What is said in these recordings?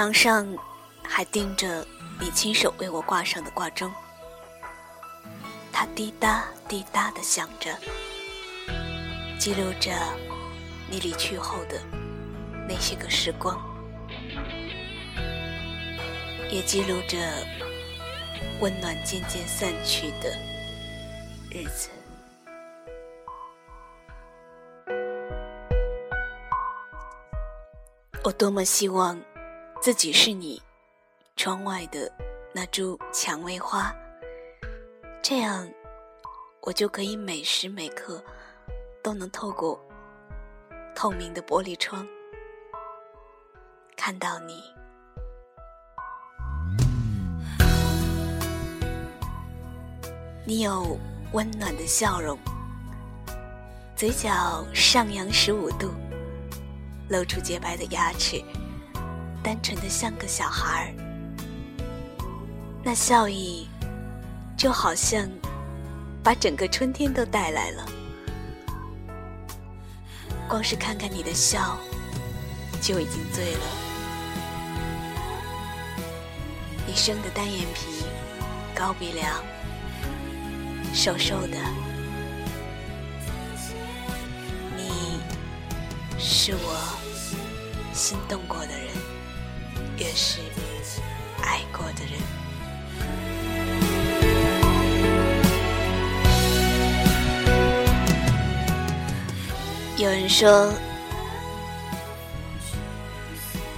墙上还钉着你亲手为我挂上的挂钟，它滴答滴答的响着，记录着你离去后的那些个时光，也记录着温暖渐渐散去的日子。我多么希望自己是你窗外的那株蔷薇花，这样我就可以每时每刻都能透过透明的玻璃窗看到你。你有温暖的笑容，嘴角上扬十五度。露出洁白的牙齿，单纯的像个小孩儿。那笑意，就好像把整个春天都带来了。光是看看你的笑，就已经醉了。你生的单眼皮，高鼻梁，瘦瘦的。你是我。心动过的人，也是爱过的人。有人说，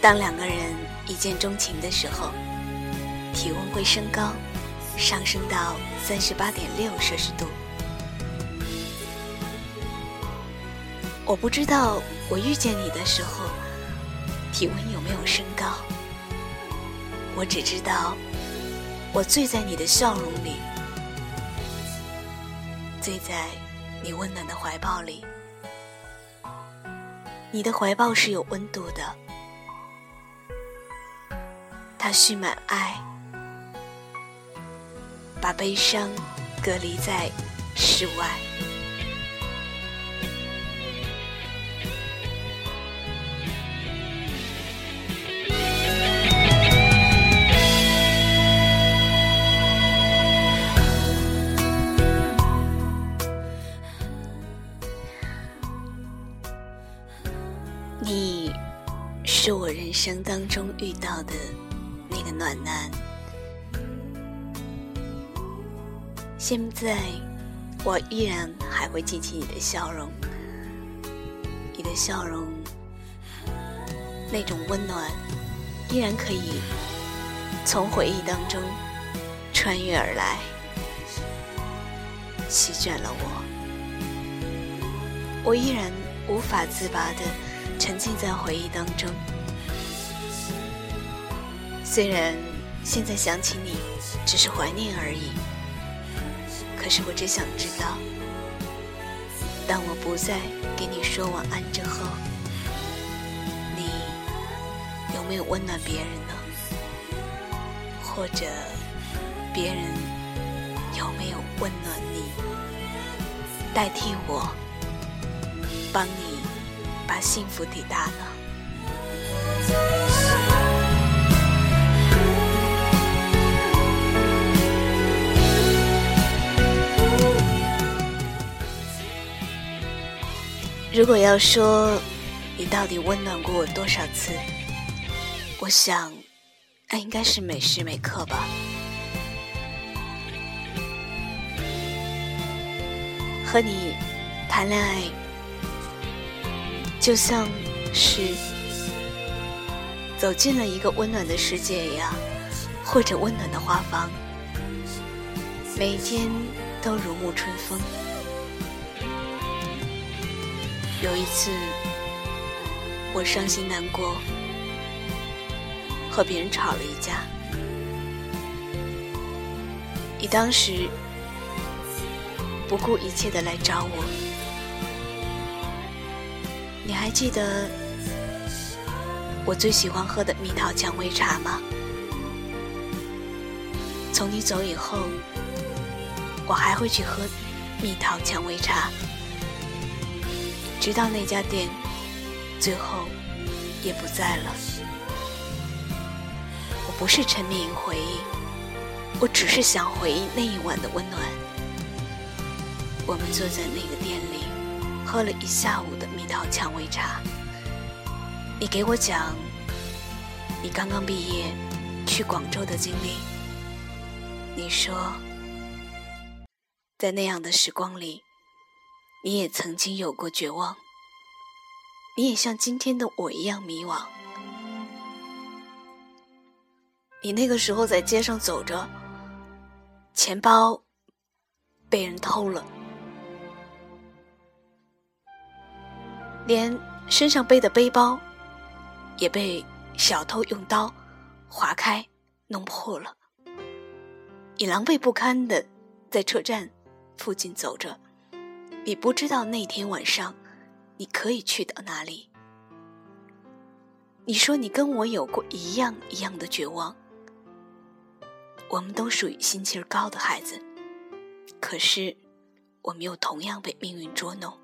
当两个人一见钟情的时候，体温会升高，上升到三十八点六摄氏度。我不知道我遇见你的时候。体温有没有升高？我只知道，我醉在你的笑容里，醉在你温暖的怀抱里。你的怀抱是有温度的，它蓄满爱，把悲伤隔离在室外。是我人生当中遇到的那个暖男。现在，我依然还会记起你的笑容，你的笑容那种温暖，依然可以从回忆当中穿越而来，席卷了我。我依然无法自拔的沉浸在回忆当中。虽然现在想起你，只是怀念而已，可是我只想知道，当我不再给你说晚安之后，你有没有温暖别人呢？或者别人有没有温暖你，代替我帮你把幸福抵达呢？如果要说你到底温暖过我多少次，我想那应该是每时每刻吧。和你谈恋爱，就像是走进了一个温暖的世界一样，或者温暖的花房，每天都如沐春风。有一次，我伤心难过，和别人吵了一架。你当时不顾一切的来找我，你还记得我最喜欢喝的蜜桃蔷薇茶吗？从你走以后，我还会去喝蜜桃蔷薇茶。直到那家店最后也不在了，我不是沉迷于回忆，我只是想回忆那一晚的温暖。我们坐在那个店里，喝了一下午的蜜桃蔷薇茶。你给我讲你刚刚毕业去广州的经历。你说，在那样的时光里，你也曾经有过绝望，你也像今天的我一样迷惘。你那个时候在街上走着，钱包被人偷了，连身上背的背包也被小偷用刀划开弄破了。你狼狈不堪的在车站附近走着，你不知道那天晚上你可以去到哪里。你说你跟我有过一样一样的绝望。我们都属于心气儿高的孩子，可是我们又同样被命运捉弄。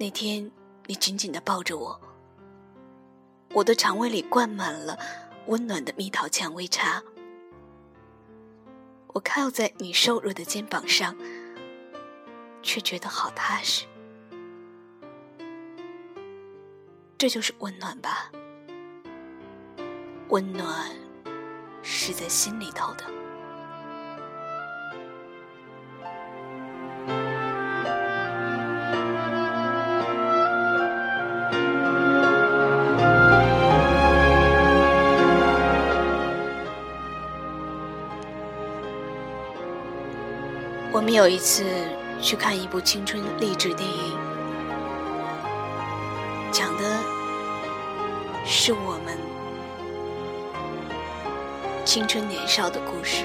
那天，你紧紧的抱着我，我的肠胃里灌满了温暖的蜜桃蔷薇茶。我靠在你瘦弱的肩膀上，却觉得好踏实。这就是温暖吧。温暖是在心里头的。我们有一次去看一部青春励志电影，讲的是我们。青春年少的故事，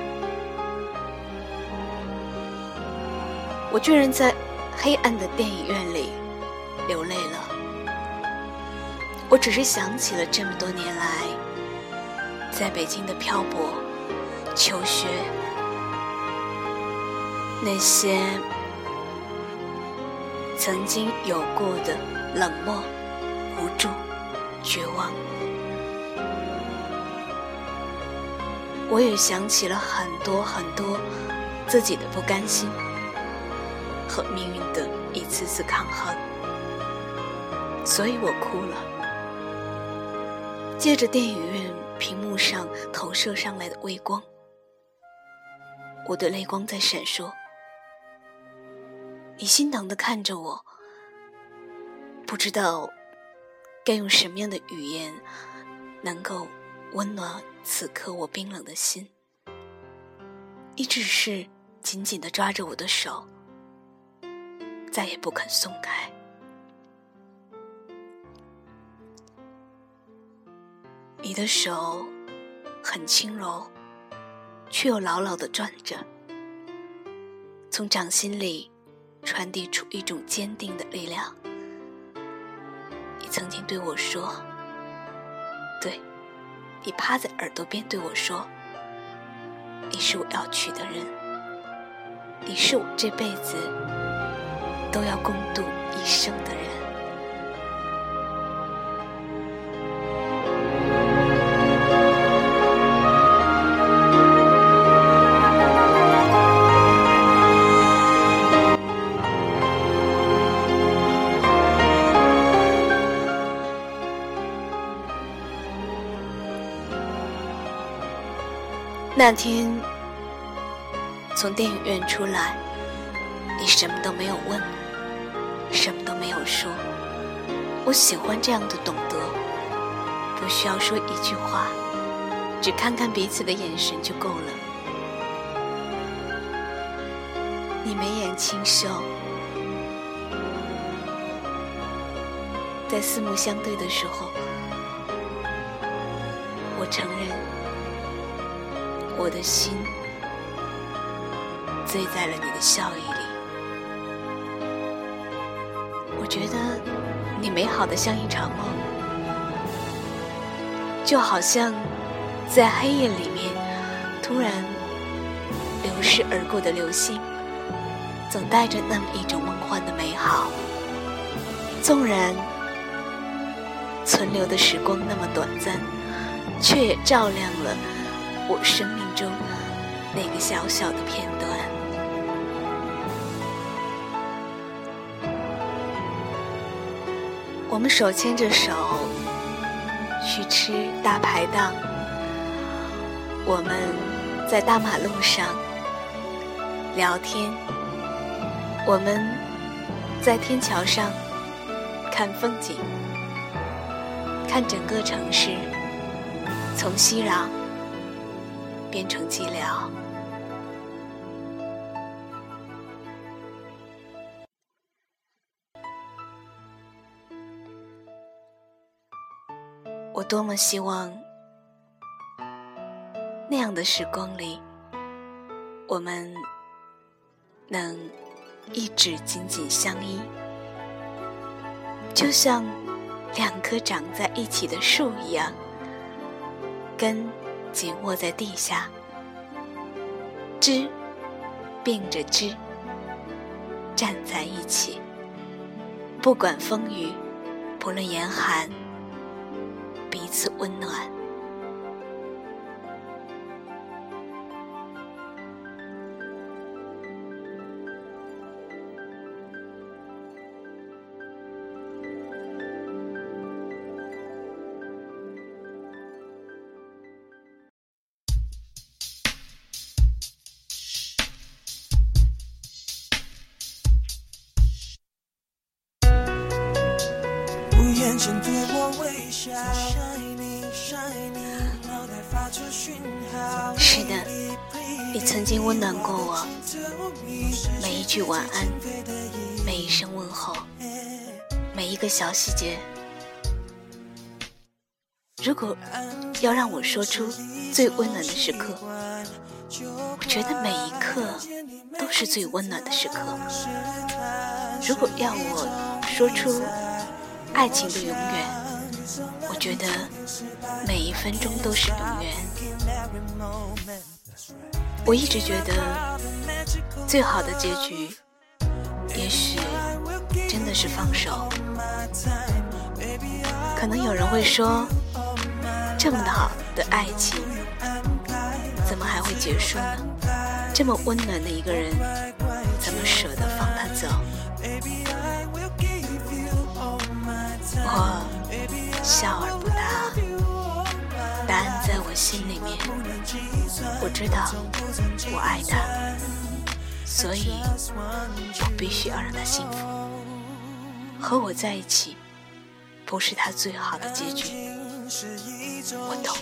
我居然在黑暗的电影院里流泪了。我只是想起了这么多年来在北京的漂泊、求学，那些曾经有过的冷漠、无助、绝望。我也想起了很多很多自己的不甘心和命运的一次次抗衡，所以我哭了。借着电影院屏幕上投射上来的微光，我的泪光在闪烁。你心疼的看着我，不知道该用什么样的语言能够温暖。此刻我冰冷的心，你只是紧紧的抓着我的手，再也不肯松开。你的手很轻柔，却又牢牢的攥着，从掌心里传递出一种坚定的力量。你曾经对我说：“对。”你趴在耳朵边对我说：“你是我要娶的人，你是我这辈子都要共度一生的人。”那天从电影院出来，你什么都没有问，什么都没有说。我喜欢这样的懂得，不需要说一句话，只看看彼此的眼神就够了。你眉眼清秀，在四目相对的时候，我承认。我的心醉在了你的笑意里，我觉得你美好的像一场梦，就好像在黑夜里面突然流逝而过的流星，总带着那么一种梦幻的美好。纵然存留的时光那么短暂，却也照亮了我生命中那个小小的片段。我们手牵着手去吃大排档，我们在大马路上聊天，我们在天桥上看风景，看整个城市从熙攘变成寂寥。我多么希望那样的时光里，我们能一直紧紧相依，就像两棵长在一起的树一样，根紧握在地下，枝并着枝站在一起，不管风雨，不论严寒。彼此温暖。是的，你曾经温暖过我，每一句晚安，每一声问候，每一个小细节。如果要让我说出最温暖的时刻，我觉得每一刻都是最温暖的时刻。如果要我说出爱情的永远。我觉得每一分钟都是永远。我一直觉得最好的结局，也许真的是放手。可能有人会说，这么好的爱情，怎么还会结束呢？这么温暖的一个人，怎么舍笑而不答，答案在我心里面。我知道我爱他，所以我必须要让他幸福。和我在一起，不是他最好的结局。我懂。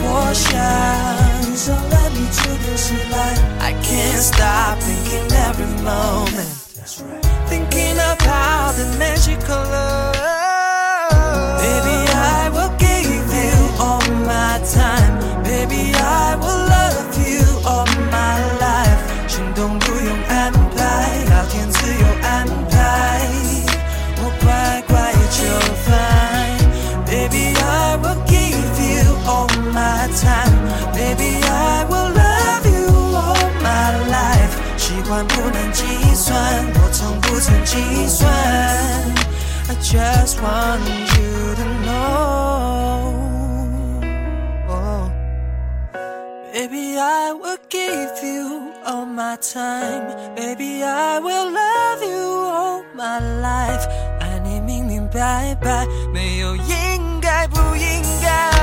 我想 so let me to this life. I can't stop thinking every moment. That's right. Thinking about the magical love. just want you to know. Oh. Baby, I will give you all my time. Baby, I will love you all my life. 爱你明明白白，没有应该不应该。